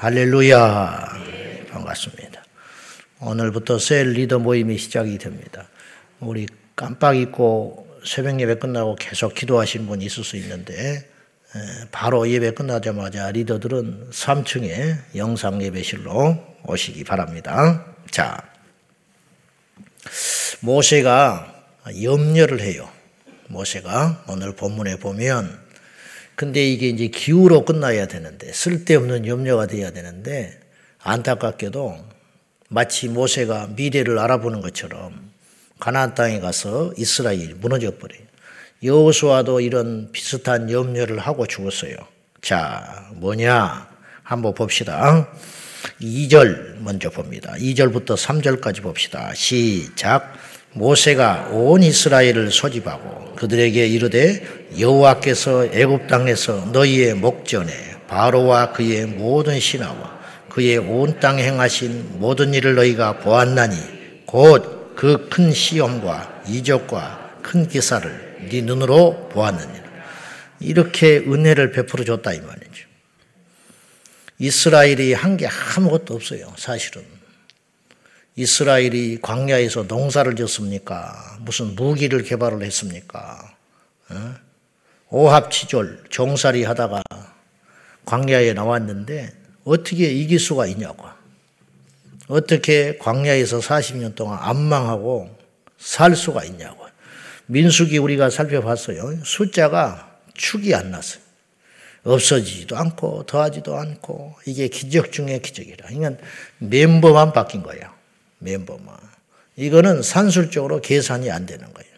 할렐루야. 반갑습니다. 오늘부터 셀 리더 모임이 시작이 됩니다. 우리 깜빡 잊고 새벽 예배 끝나고 계속 기도하신 분 있을 수 있는데 바로 예배 끝나자마자 리더들은 3층에 영상 예배실로 오시기 바랍니다. 자, 모세가 염려를 해요. 모세가 오늘 본문에 보면 근데 이게 이제 기후로 끝나야 되는데 쓸데없는 염려가 돼야 되는데 안타깝게도 마치 모세가 미래를 알아보는 것처럼 가나안 땅에 가서 이스라엘이 무너져 버려요. 여호수아도 이런 비슷한 염려를 하고 죽었어요. 자, 뭐냐? 한번 봅시다. 2절 먼저 봅니다. 2절부터 3절까지 봅시다. 시작. 모세가 온 이스라엘을 소집하고 그들에게 이르되 여호와께서 애굽 땅에서 너희의 목전에 바로와 그의 모든 신하와 그의 온 땅에 행하신 모든 일을 너희가 보았나니 곧 그 큰 시험과 이적과 큰 기사를 네 눈으로 보았느니라. 이렇게 은혜를 베풀어 줬다 이 말이죠. 이스라엘이 한 게 아무것도 없어요. 사실은. 이스라엘이 광야에서 농사를 지었습니까? 무슨 무기를 개발을 했습니까? 어? 오합지졸 종살이 하다가 광야에 나왔는데 어떻게 이길 수가 있냐고. 어떻게 광야에서 40년 동안 안망하고 살 수가 있냐고. 민숙이 우리가 살펴봤어요. 숫자가 축이 안 났어요. 없어지지도 않고 더하지도 않고 이게 기적 중의 기적이라. 그러니까 멤버만 바뀐 거예요. 멤버만. 이거는 산술적으로 계산이 안 되는 거예요.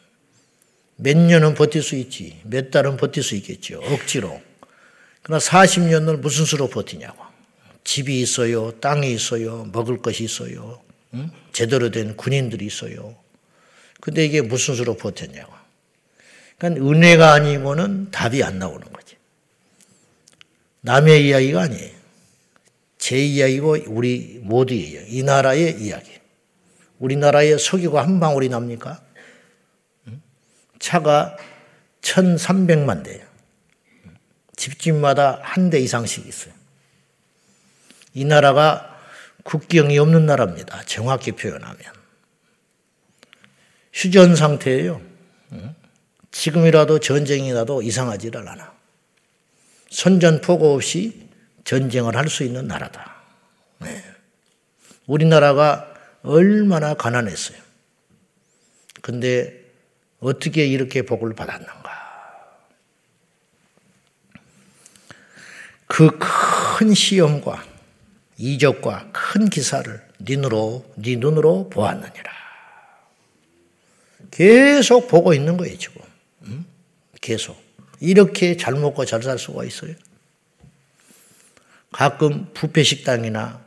몇 년은 버틸 수 있지. 몇 달은 버틸 수 있겠죠. 억지로. 그러나 40년을 무슨 수로 버티냐고. 집이 있어요. 땅이 있어요. 먹을 것이 있어요. 응? 제대로 된 군인들이 있어요. 근데 이게 무슨 수로 버텼냐고. 그러니까 은혜가 아니고는 답이 안 나오는 거지. 남의 이야기가 아니에요. 제 이야기고 우리 모두의 이야기. 이 나라의 이야기. 우리나라에 석유가 한 방울이 납니까? 차가 1,300만 대예요. 집집마다 한 대 이상씩 있어요. 이 나라가 국경이 없는 나라입니다. 정확히 표현하면. 휴전 상태예요. 지금이라도 전쟁이 나도 이상하지를 않아. 선전포고 없이 전쟁을 할 수 있는 나라다. 네. 우리나라가 얼마나 가난했어요. 근데 어떻게 이렇게 복을 받았는가? 그 큰 시험과 이적과 큰 기사를 네 눈으로 네 눈으로 보았느니라. 계속 보고 있는 거예요 지금. 응? 계속 이렇게 잘 먹고 잘 살 수가 있어요. 가끔 부페 식당이나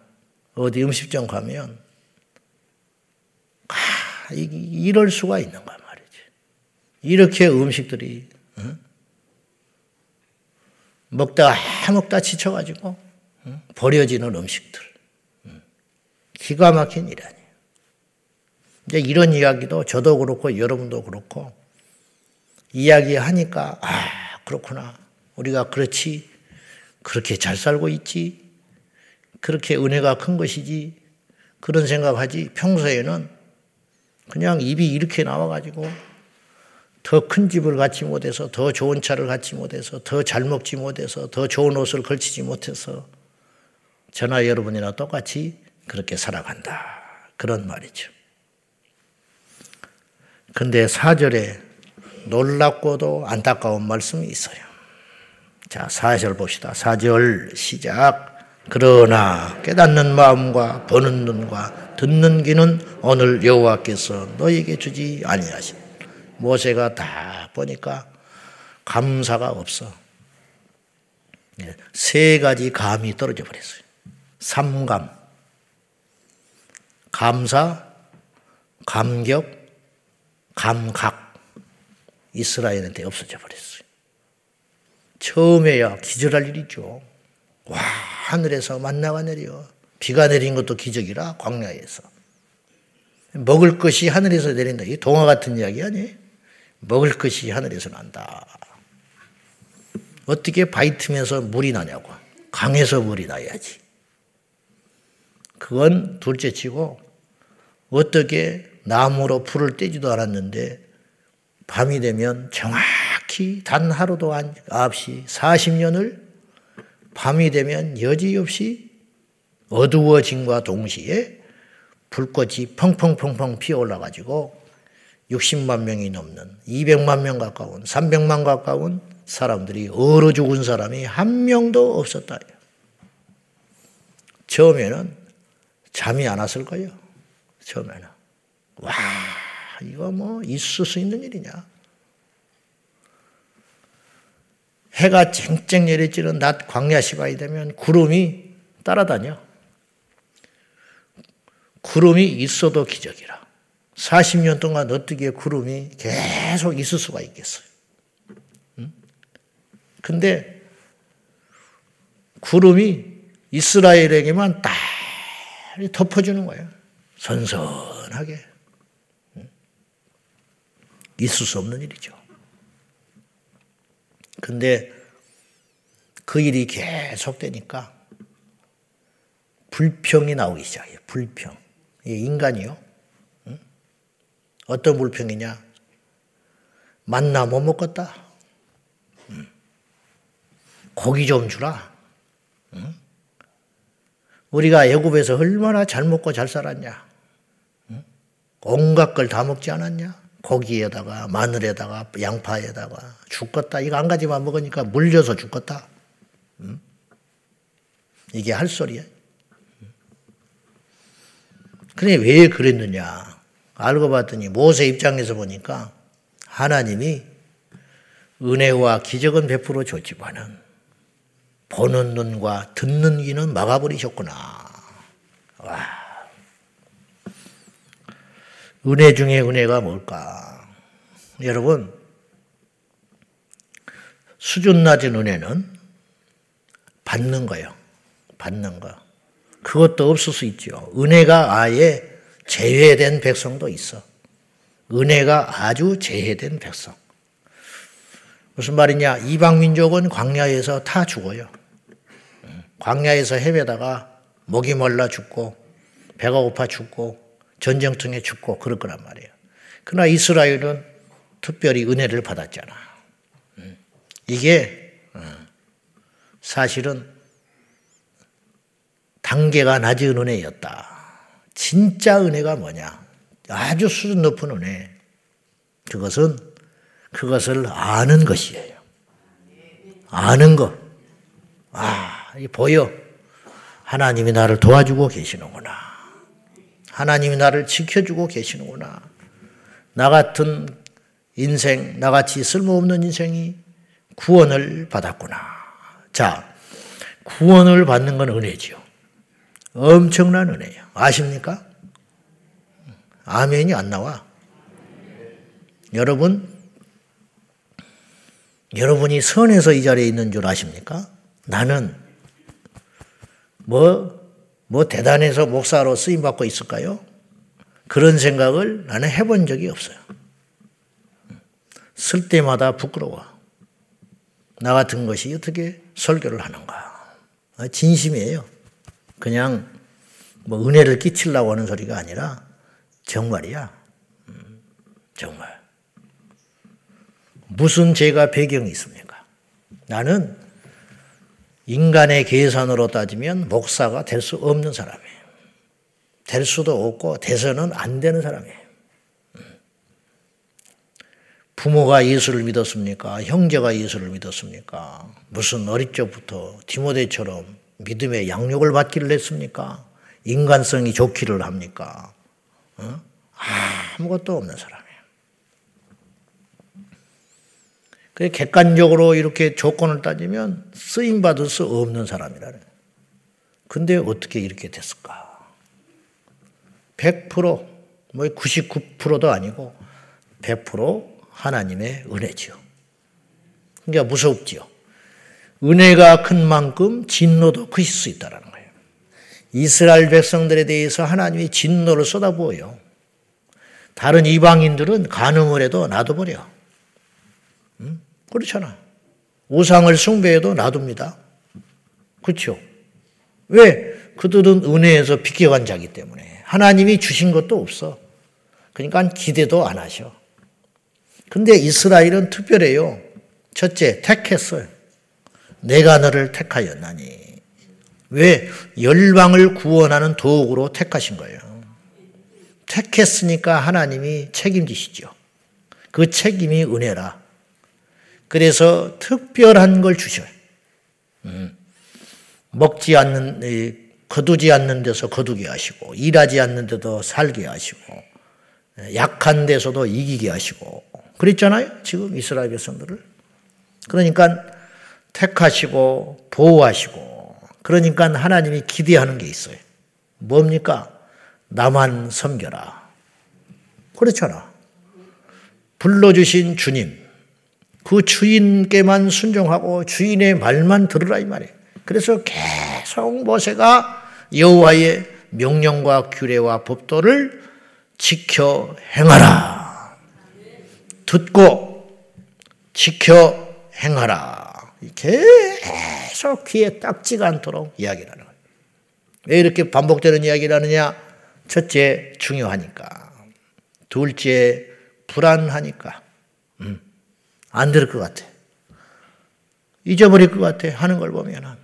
어디 음식점 가면 아, 이럴 수가 있는 거야 말이지. 이렇게 음식들이 응? 먹다 먹다 지쳐가지고 응? 버려지는 음식들. 응? 기가 막힌 일 아니에요. 이제 이런 이야기도 저도 그렇고 여러분도 그렇고 이야기하니까 아 그렇구나. 우리가 그렇지 그렇게 잘 살고 있지. 그렇게 은혜가 큰 것이지. 그런 생각하지. 평소에는 그냥 입이 이렇게 나와가지고 더 큰 집을 갖지 못해서 더 좋은 차를 갖지 못해서 더 잘 먹지 못해서 더 좋은 옷을 걸치지 못해서 저나 여러분이나 똑같이 그렇게 살아간다. 그런 말이죠. 근데 사절에 놀랍고도 안타까운 말씀이 있어요. 자, 4절 봅시다. 4절 시작. 그러나 깨닫는 마음과 보는 눈과 듣는 귀는 오늘 여호와께서 너에게 주지 아니하신. 모세가 다 보니까 감사가 없어. 예, 세 가지 감이 떨어져 버렸어요. 삼감. 감사, 감격, 감각. 이스라엘한테 없어져 버렸어요. 처음에야 기절할 일이죠. 와, 하늘에서 만나가 내려. 비가 내린 것도 기적이라, 광야에서. 먹을 것이 하늘에서 내린다. 이 동화 같은 이야기 아니에요? 먹을 것이 하늘에서 난다. 어떻게 틈에서 물이 나냐고. 강에서 물이 나야지. 그건 둘째 치고 어떻게 나무로 불을 떼지도 않았는데 밤이 되면 정확히 단 하루도 안 없이 40년을 밤이 되면 여지없이 어두워짐과 동시에 불꽃이 펑펑펑펑 피어올라 가지고 60만 명이 넘는 200만 명 가까운 300만 가까운 사람들이 얼어 죽은 사람이 한 명도 없었다. 처음에는 잠이 안 왔을 거예요. 처음에는. 와, 이거 뭐 있을 수 있는 일이냐. 해가 쨍쨍 내리쬐는 낮 광야 시간이 되면 구름이 따라다녀. 구름이 있어도 기적이라. 40년 동안 어떻게 구름이 계속 있을 수가 있겠어요? 근데 구름이 이스라엘에게만 딱 덮어주는 거예요. 선선하게. 있을 수 없는 일이죠. 근데 그 일이 계속되니까 불평이 나오기 시작해요. 불평. 인간이요. 어떤 불평이냐? 만나 못 먹겠다. 고기 좀 주라. 우리가 애굽에서 얼마나 잘 먹고 잘 살았냐. 온갖 걸 다 먹지 않았냐. 고기에다가 마늘에다가 양파에다가 죽겠다. 이거 한 가지만 먹으니까 물려서 죽겠다. 이게 할 소리야. 근데 왜 그랬느냐? 알고 봤더니 모세 입장에서 보니까 하나님이 은혜와 기적은 베풀어 줬지만은 보는 눈과 듣는 귀는 막아버리셨구나. 와. 은혜 중에 은혜가 뭘까? 여러분, 수준 낮은 은혜는 받는 거예요. 받는 거. 그것도 없을 수 있죠. 은혜가 아예 제외된 백성도 있어. 은혜가 아주 제외된 백성. 무슨 말이냐? 이방 민족은 광야에서 다 죽어요. 광야에서 헤매다가 목이 몰라 죽고 배가 고파 죽고 전쟁통에 죽고 그럴 거란 말이에요. 그러나 이스라엘은 특별히 은혜를 받았잖아. 음. 이게 어, 사실은 단계가 낮은 은혜였다. 진짜 은혜가 뭐냐? 아주 수준 높은 은혜. 그것은 그것을 아는 것이에요. 아는 것. 아, 보여. 하나님이 나를 도와주고 계시는구나. 하나님이 나를 지켜주고 계시는구나. 나 같은 인생, 나같이 쓸모없는 인생이 구원을 받았구나. 자, 구원을 받는 건 은혜지요. 엄청난 은혜예요. 아십니까? 아멘이 안 나와. 여러분, 여러분이 선에서 이 자리에 있는 줄 아십니까? 나는 뭐, 뭐 대단해서 목사로 쓰임받고 있을까요? 그런 생각을 나는 해본 적이 없어요. 쓸 때마다 부끄러워. 나 같은 것이 어떻게 설교를 하는가. 아, 진심이에요. 그냥 뭐 은혜를 끼치려고 하는 소리가 아니라 정말이야. 음, 정말. 무슨 죄가 배경이 있습니까? 나는 인간의 계산으로 따지면 목사가 될 수 없는 사람이에요. 될 수도 없고 돼서는 안 되는 사람이에요. 부모가 예수를 믿었습니까? 형제가 예수를 믿었습니까? 무슨 어릴 적부터 디모데처럼 믿음의 양육을 받기를 했습니까? 인간성이 좋기를 합니까? 어? 아무것도 없는 사람이에요. 그 객관적으로 이렇게 조건을 따지면 쓰임 받을 수 없는 사람이라는. 근데 어떻게 이렇게 됐을까? 100%, 뭐 99%도 아니고 100% 하나님의 은혜지요. 그러니까 무섭지요. 은혜가 큰 만큼 진노도 크실 수 있다는 거예요. 이스라엘 백성들에 대해서 하나님이 진노를 쏟아부어요. 다른 이방인들은 간음을 해도 놔둬버려. 음? 그렇잖아. 우상을 숭배해도 놔둡니다. 그렇죠? 왜? 그들은 은혜에서 비껴간 자기 때문에 하나님이 주신 것도 없어. 그러니까 기대도 안 하셔. 근데 이스라엘은 특별해요. 첫째, 택했어요. 내가 너를 택하였나니. 왜? 열방을 구원하는 도구로 택하신 거예요. 택했으니까 하나님이 책임지시죠. 그 책임이 은혜라. 그래서 특별한 걸 주셔요. 음. 먹지 않는, 거두지 않는 데서 거두게 하시고, 일하지 않는 데도 살게 하시고, 약한 데서도 이기게 하시고, 그랬잖아요. 지금 이스라엘 백성들을. 그러니까 택하시고, 보호하시고, 그러니까 하나님이 기대하는 게 있어요. 뭡니까? 나만 섬겨라. 그렇잖아. 불러주신 주님, 그 주인께만 순종하고 주인의 말만 들으라 이 말이에요. 그래서 계속 모세가 여호와의 명령과 규례와 법도를 지켜 행하라. 듣고 지켜 행하라. 계속 귀에 딱지가 않도록 이야기를 하는 거예요. 왜 이렇게 반복되는 이야기를 하느냐? 첫째, 중요하니까. 둘째, 불안하니까. 음, 안 들을 것 같아. 잊어버릴 것 같아. 하는 걸 보면은.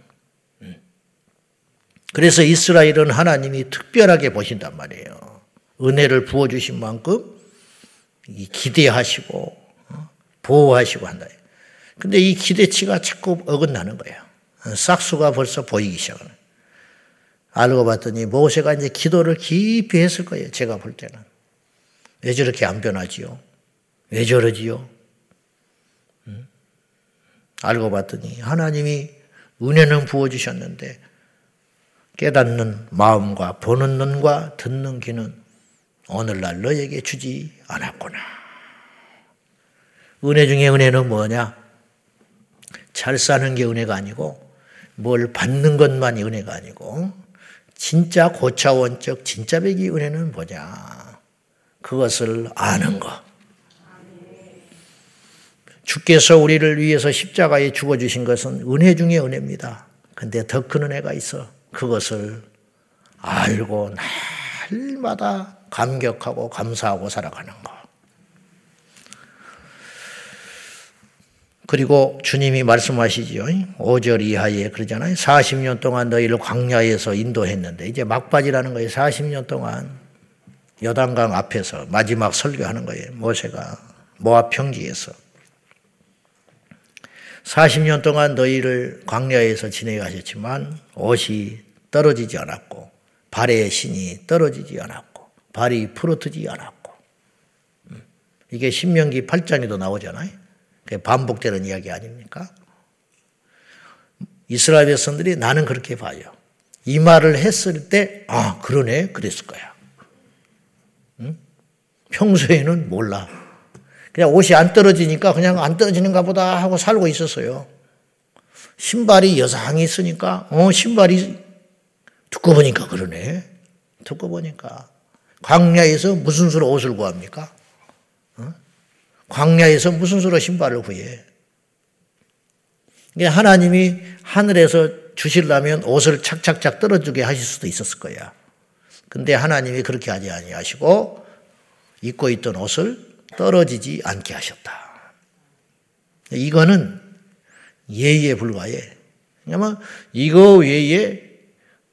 그래서 이스라엘은 하나님이 특별하게 보신단 말이에요. 은혜를 부어주신 만큼 기대하시고 어, 보호하시고 한다. 근데 이 기대치가 자꾸 어긋나는 거예요. 싹수가 벌써 보이기 시작하는. 알고 봤더니 모세가 이제 기도를 깊이 했을 거예요. 제가 볼 때는. 왜 저렇게 안 변하지요? 왜 저러지요? 음? 알고 봤더니 하나님이 은혜는 부어주셨는데 깨닫는 마음과 보는 눈과 듣는 귀는 오늘날 너에게 주지 않았구나. 은혜 중에 은혜는 뭐냐? 잘 사는 게 은혜가 아니고 뭘 받는 것만이 은혜가 아니고 진짜 고차원적 진짜 백이 은혜는 뭐냐? 그것을 아는 것. 주께서 우리를 위해서 십자가에 죽어주신 것은 은혜 중에 은혜입니다. 근데 더 큰 은혜가 있어. 그것을 알고 날마다 감격하고 감사하고 살아가는 것. 그리고 주님이 말씀하시지요. 5절 이하에 그러잖아요. 40년 동안 너희를 광야에서 인도했는데 이제 막바지라는 거예요. 40년 동안 여단강 앞에서 마지막 설교하는 거예요. 모세가 모압 평지에서 40년 동안 너희를 광야에서 지내게 하셨지만 옷이 떨어지지 않았고 발의 신이 떨어지지 않았고 발이 부러뜨지 않았고 음. 이게 신명기 8장에도 나오잖아요. 반복되는 이야기 아닙니까? 이스라엘 백성들이 나는 그렇게 봐요. 이 말을 했을 때, 아, 그러네. 그랬을 거야. 응? 평소에는 몰라. 그냥 옷이 안 떨어지니까 그냥 안 떨어지는가 보다 하고 살고 있었어요. 신발이 여상이 있으니까, 어, 신발이 듣고 보니까 그러네. 듣고 보니까. 광야에서 무슨 수로 옷을 구합니까? 어? 광야에서 무슨 수로 신발을 구해? 하나님이 하늘에서 주실라면 옷을 착착착 떨어지게 하실 수도 있었을 거야. 근데 하나님이 그렇게 하지 아니하시고 입고 있던 옷을 떨어지지 않게 하셨다. 이거는 예의에 불과해. 왜냐면 이거 외에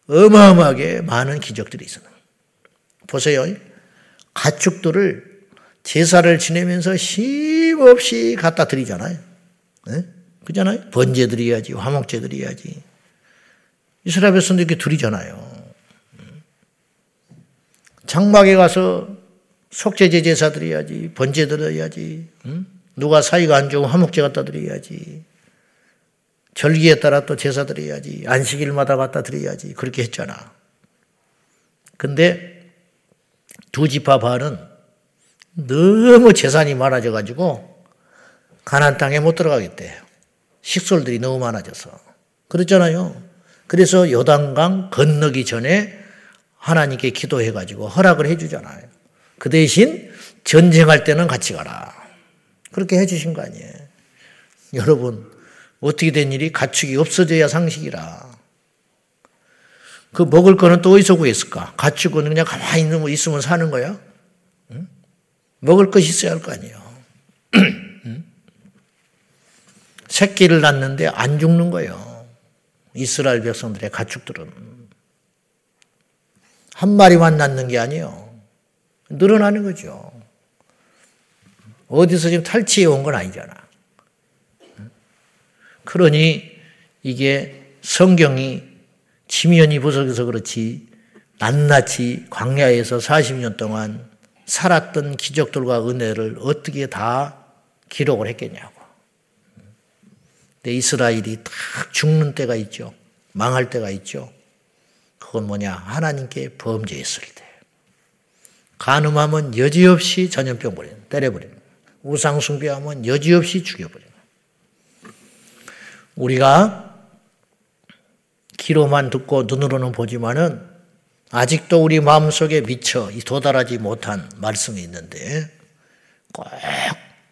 어마어마하게 많은 기적들이 있어요. 보세요. 가축들을 제사를 지내면서 쉼없이 갖다 드리잖아요. 네? 그잖아요. 번제 드려야지, 화목제 드려야지. 이스라엘 백성도 이렇게 드리잖아요. 장막에 가서 속죄제 제사 드려야지, 번제 드려야지, 응? 누가 사이가 안 좋으면 화목제 갖다 드려야지. 절기에 따라 또 제사 드려야지. 안식일마다 갖다 드려야지. 그렇게 했잖아. 근데 두 지파 반은 너무 재산이 많아져 가지고 가난 땅에 못 들어가겠대요. 식솔들이 너무 많아져서. 그렇잖아요. 그래서 요단강 건너기 전에 하나님께 기도해 가지고 허락을 해 주잖아요. 그 대신 전쟁할 때는 같이 가라. 그렇게 해 주신 거 아니에요. 여러분, 어떻게 된 일이 가축이 없어져야 상식이라. 그 먹을 거는 또 어디서 구했을까? 가축은 그냥 가만히 있는 거 있으면 사는 거야? 응? 먹을 것이 있어야 할 거 아니에요. 새끼를 낳는데 안 죽는 거예요. 이스라엘 백성들의 가축들은. 한 마리만 낳는 게 아니에요. 늘어나는 거죠. 어디서 지금 탈취해 온 건 아니잖아. 그러니 이게 성경이 지면이 부족해서 그렇지 낱낱이 광야에서 40년 동안 살았던 기적들과 은혜를 어떻게 다 기록을 했겠냐고. 근데 이스라엘이 딱 죽는 때가 있죠. 망할 때가 있죠. 그건 뭐냐? 하나님께 범죄했을 때. 간음하면 여지없이 전염병 버리는, 때려버리는. 우상숭배하면 여지없이 죽여버리는. 우리가 귀로만 듣고 눈으로는 보지만은 아직도 우리 마음속에 미쳐 도달하지 못한 말씀이 있는데 꼭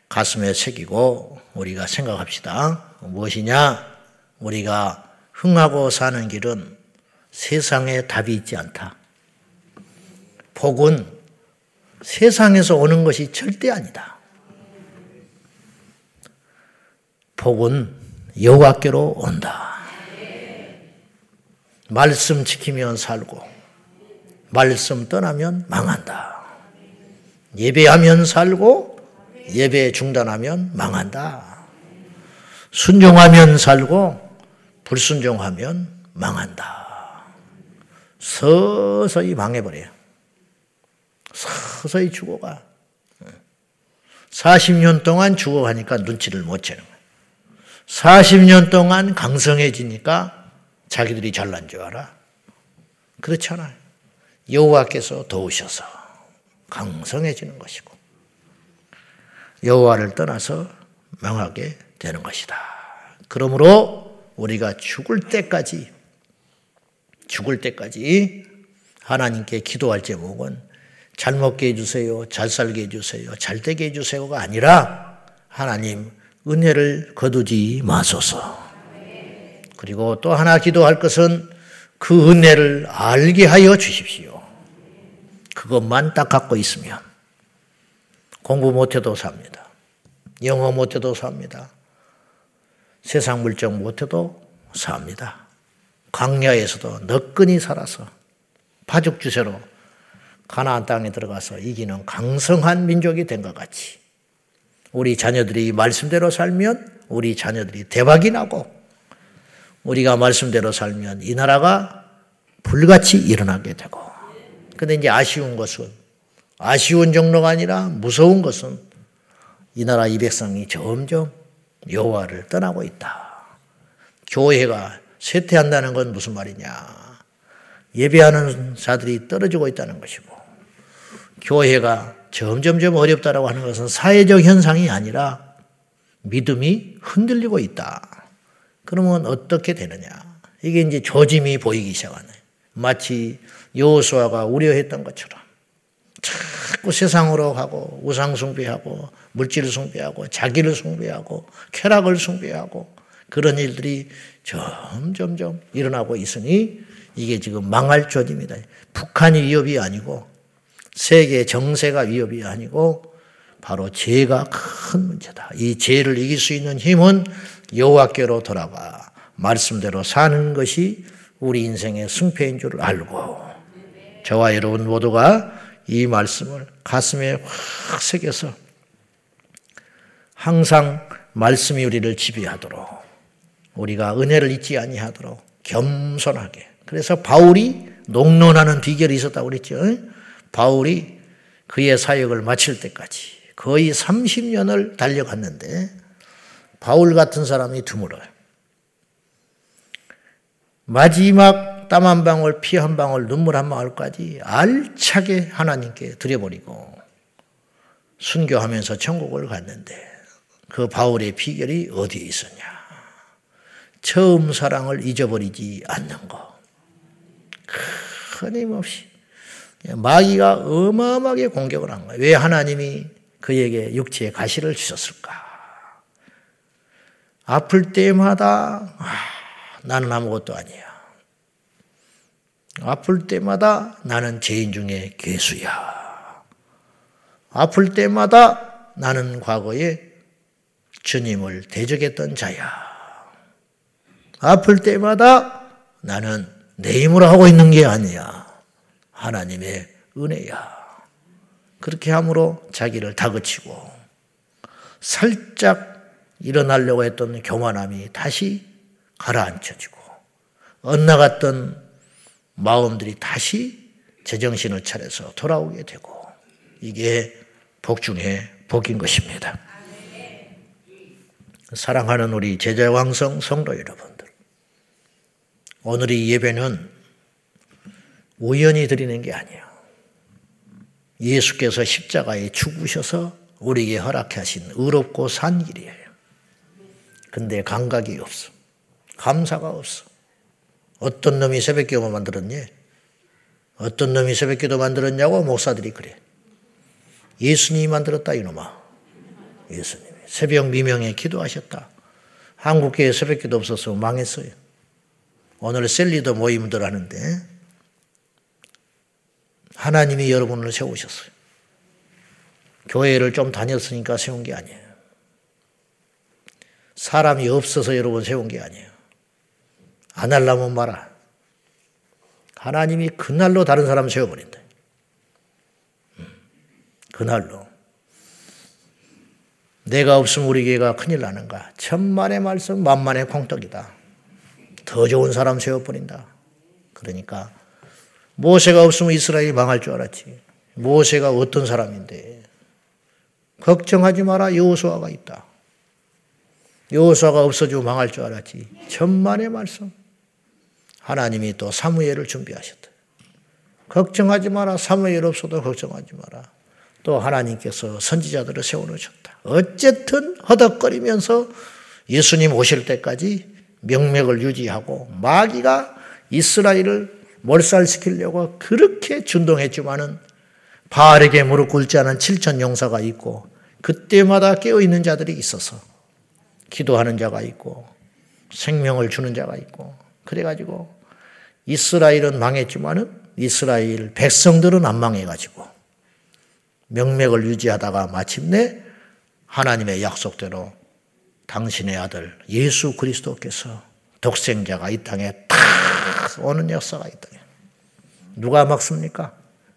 가슴에 새기고 우리가 생각합시다. 무엇이냐? 우리가 흥하고 사는 길은 세상에 답이 있지 않다. 복은 세상에서 오는 것이 절대 아니다. 복은 여호와께로 온다. 말씀 지키면 살고 말씀 떠나면 망한다. 예배하면 살고 예배 중단하면 망한다. 순종하면 살고 불순종하면 망한다. 서서히 망해버려요. 서서히 죽어가. 40년 동안 죽어가니까 눈치를 못 채는 거예요. 40년 동안 강성해지니까 자기들이 잘난 줄 알아. 그렇잖아요. 여호와께서 도우셔서 강성해지는 것이고 여호와를 떠나서 망하게 되는 것이다. 그러므로 우리가 죽을 때까지 죽을 때까지 하나님께 기도할 제목은 잘 먹게 해주세요, 잘 살게 해주세요, 잘 되게 해주세요가 아니라 하나님 은혜를 거두지 마소서. 그리고 또 하나 기도할 것은 그 은혜를 알게 하여 주십시오. 그것만 딱 갖고 있으면 공부 못해도 삽니다. 영어 못해도 삽니다. 세상 물정 못해도 삽니다. 광야에서도 너끈히 살아서 파죽 주세로 가나안 땅에 들어가서 이기는 강성한 민족이 된 것 같이 우리 자녀들이 말씀대로 살면 우리 자녀들이 대박이 나고 우리가 말씀대로 살면 이 나라가 불같이 일어나게 되고 근데 이제 아쉬운 것은 아쉬운 정도가 아니라 무서운 것은 이 나라 이 백성이 점점 여호와를 떠나고 있다. 교회가 쇠퇴한다는 건 무슨 말이냐? 예배하는 자들이 떨어지고 있다는 것이고 교회가 점점점 어렵다라고 하는 것은 사회적 현상이 아니라 믿음이 흔들리고 있다. 그러면 어떻게 되느냐? 이게 이제 조짐이 보이기 시작하네. 마치 여호수아가 우려했던 것처럼 자꾸 세상으로 가고 우상 숭배하고 물질을 숭배하고 자기를 숭배하고 쾌락을 숭배하고 그런 일들이 점점점 일어나고 있으니 이게 지금 망할 조짐이다. 북한이 위협이 아니고 세계 정세가 위협이 아니고 바로 죄가 큰 문제다. 이 죄를 이길 수 있는 힘은 여호와께로 돌아가 말씀대로 사는 것이 우리 인생의 승패인 줄 알고 저와 여러분 모두가 이 말씀을 가슴에 확 새겨서 항상 말씀이 우리를 지배하도록 우리가 은혜를 잊지 아니하도록 겸손하게 그래서 바울이 농론하는 비결이 있었다고 그랬죠. 바울이 그의 사역을 마칠 때까지 거의 30년을 달려갔는데 바울 같은 사람이 드물어요. 마지막 땀 한 방울, 피 한 방울, 눈물 한 방울까지 알차게 하나님께 드려버리고 순교하면서 천국을 갔는데 그 바울의 비결이 어디에 있었냐? 처음 사랑을 잊어버리지 않는 것. 끊임없이 마귀가 어마어마하게 공격을 한 거예요. 왜 하나님이 그에게 육체의 가시를 주셨을까? 아플 때마다 아, 나는 아무것도 아니야. 아플 때마다 나는 죄인 중에 괴수야. 아플 때마다 나는 과거에 주님을 대적했던 자야. 아플 때마다 나는 내 힘으로 하고 있는 게 아니야. 하나님의 은혜야. 그렇게 함으로 자기를 다그치고 살짝 일어나려고 했던 교만함이 다시 가라앉혀지고 엇나갔던 마음들이 다시 제정신을 차려서 돌아오게 되고 이게 복 중에 복인 것입니다. 사랑하는 우리 제자왕성 성도 여러분들. 오늘의 예배는 우연히 드리는 게 아니에요. 예수께서 십자가에 죽으셔서 우리에게 허락하신 의롭고 산 길이에요. 근데 감각이 없어. 감사가 없어. 어떤 놈이 새벽기도 만들었니? 어떤 놈이 새벽기도 만들었냐고 목사들이 그래. 예수님이 만들었다 이놈아. 예수님이 새벽 미명에 기도하셨다. 한국교회 새벽기도 없어서 망했어요. 오늘 셀리더 모임들 하는데 하나님이 여러분을 세우셨어요. 교회를 좀 다녔으니까 세운 게 아니에요. 사람이 없어서 여러분 세운 게 아니에요. 안 하려면 말아. 하나님이 그날로 다른 사람 세워버린다. 음, 그날로. 내가 없으면 우리 교회가 큰일 나는가. 천만의 말씀, 만만의 콩떡이다. 더 좋은 사람 세워버린다. 그러니까 모세가 없으면 이스라엘이 망할 줄 알았지. 모세가 어떤 사람인데. 걱정하지 마라. 여호수아가 있다. 여호수아가 없어지고 망할 줄 알았지. 천만의 말씀. 하나님이 또 사무엘을 준비하셨다. 걱정하지 마라. 사무엘 없어도 걱정하지 마라. 또 하나님께서 선지자들을 세워놓으셨다. 어쨌든 허덕거리면서 예수님 오실 때까지 명맥을 유지하고 마귀가 이스라엘을 몰살시키려고 그렇게 준동했지만은 바알에게 무릎 꿇지 않은 7천 용사가 있고 그때마다 깨어 있는 자들이 있어서 기도하는 자가 있고 생명을 주는 자가 있고 그래 가지고 이스라엘은 망했지만은 이스라엘 백성들은 안 망해 가지고 명맥을 유지하다가 마침내 하나님의 약속대로 당신의 아들 예수 그리스도께서 독생자가 이 땅에 탁 오는 역사가 있다. 누가 막습니까?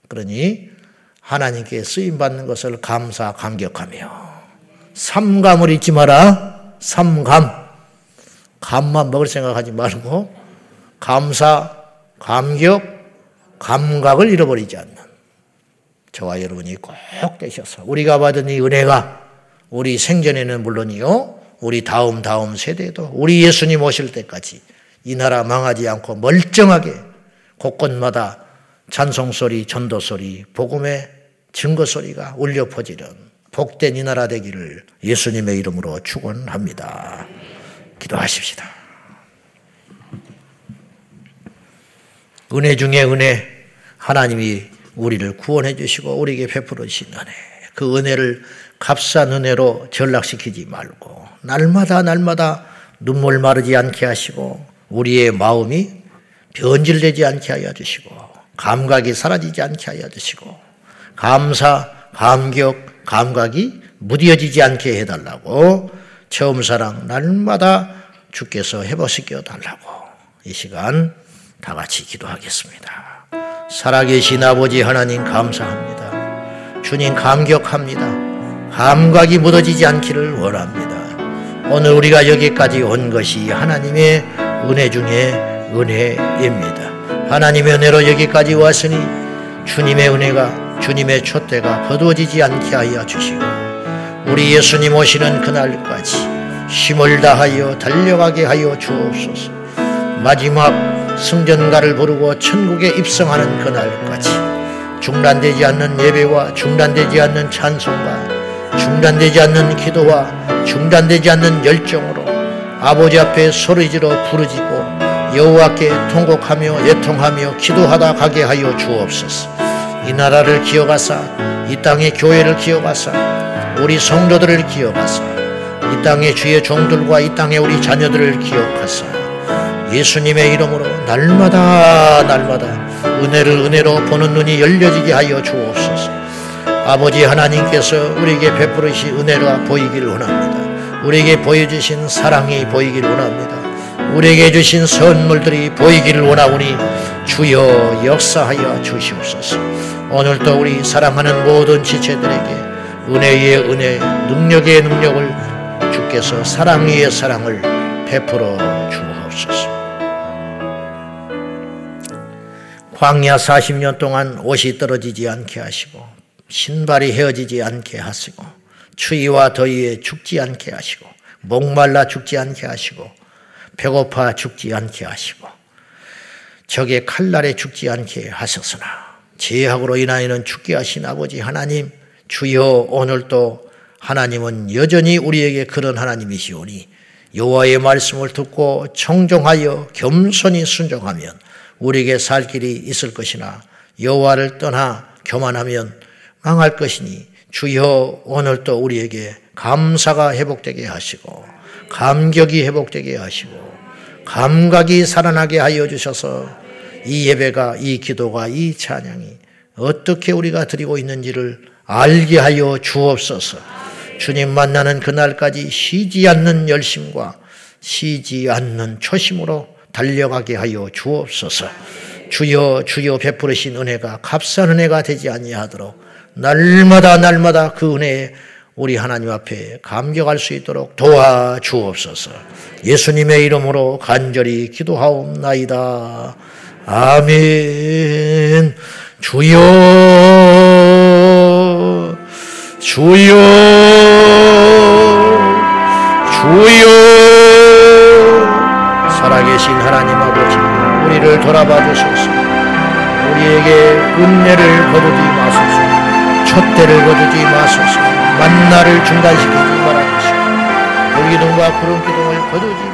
그러니 하나님께 쓰임 받는 것을 감사 감격하며 삼감을 잊지 마라. 삼감. 감만 먹을 생각하지 말고 감사, 감격, 감각을 잃어버리지 않는 저와 여러분이 꼭 되셔서 우리가 받은 이 은혜가 우리 생전에는 물론이요. 우리 다음 다음 세대도 우리 예수님 오실 때까지 이 나라 망하지 않고 멀쩡하게 곳곳마다 찬송 소리, 전도 소리, 복음의 증거 소리가 울려 퍼지는 복된 이 나라 되기를 예수님의 이름으로 축원합니다. 기도하십시다. 은혜 중에 은혜 하나님이 우리를 구원해 주시고 우리에게 베풀어 주신 은혜 그 은혜를 값싼 은혜로 전락시키지 말고 날마다 날마다 눈물 마르지 않게 하시고 우리의 마음이 변질되지 않게 하여 주시고 감각이 사라지지 않게 하여 주시고 감사, 감격, 감각이 무뎌지지 않게 해달라고 처음 사랑 날마다 주께서 해보시켜 달라고 이 시간 다 같이 기도하겠습니다. 살아계신 아버지 하나님 감사합니다. 주님 감격합니다. 감각이 묻어지지 않기를 원합니다. 오늘 우리가 여기까지 온 것이 하나님의 은혜 중에 은혜입니다. 하나님의 은혜로 여기까지 왔으니 주님의 은혜가 주님의 촛대가 거두어지지 않게 하여 주시고 우리 예수님 오시는 그날까지 힘을 다하여 달려가게 하여 주옵소서. 마지막 승전가를 부르고 천국에 입성하는 그날까지 중단되지 않는 예배와 중단되지 않는 찬송과 중단되지 않는 기도와 중단되지 않는 열정으로 아버지 앞에 소리지러 부르짖고 여호와께 통곡하며 예통하며 기도하다 가게 하여 주옵소서. 이 나라를 기억하사 이 땅의 교회를 기억하사 우리 성도들을 기억하사 이 땅의 주의 종들과 이 땅의 우리 자녀들을 기억하사 예수님의 이름으로 날마다 날마다 은혜를 은혜로 보는 눈이 열려지게 하여 주옵소서. 아버지 하나님께서 우리에게 베푸르신 은혜가 보이기를 원합니다. 우리에게 보여주신 사랑이 보이기를 원합니다. 우리에게 주신 선물들이 보이기를 원하오니 주여 역사하여 주시옵소서. 오늘도 우리 사랑하는 모든 지체들에게 은혜의 은혜, 능력의 능력을 주께서 사랑의 사랑을 베풀어 주옵소서. 광야 40년 동안 옷이 떨어지지 않게 하시고 신발이 헤어지지 않게 하시고 추위와 더위에 죽지 않게 하시고 목말라 죽지 않게 하시고 배고파 죽지 않게 하시고 적의 칼날에 죽지 않게 하셨으나 죄악으로 인하여는 죽게 하신 아버지 하나님 주여 오늘도 하나님은 여전히 우리에게 그런 하나님이시오니 여호와의 말씀을 듣고 청종하여 겸손히 순종하면 우리에게 살 길이 있을 것이나 여호와를 떠나 교만하면 망할 것이니 주여 오늘도 우리에게 감사가 회복되게 하시고 감격이 회복되게 하시고 감각이 살아나게 하여 주셔서 이 예배가 이 기도가 이 찬양이 어떻게 우리가 드리고 있는지를 알게 하여 주옵소서. 주님 만나는 그날까지 쉬지 않는 열심과 쉬지 않는 초심으로 달려가게 하여 주옵소서. 주여 주여 베푸르신 은혜가 값싼 은혜가 되지 아니하도록 날마다 날마다 그 은혜에 우리 하나님 앞에 감격할 수 있도록 도와 주옵소서. 예수님의 이름으로 간절히 기도하옵나이다. 아멘. 주여, 주여, 주여. 살아계신 하나님 아버지, 우리를 돌아봐 주소서. 우리에게 은혜를 거두지 마 촛대를 거두지 마소서. 만나를 중단시키지 말아주시고, 불기둥과 구름 기둥을 거두지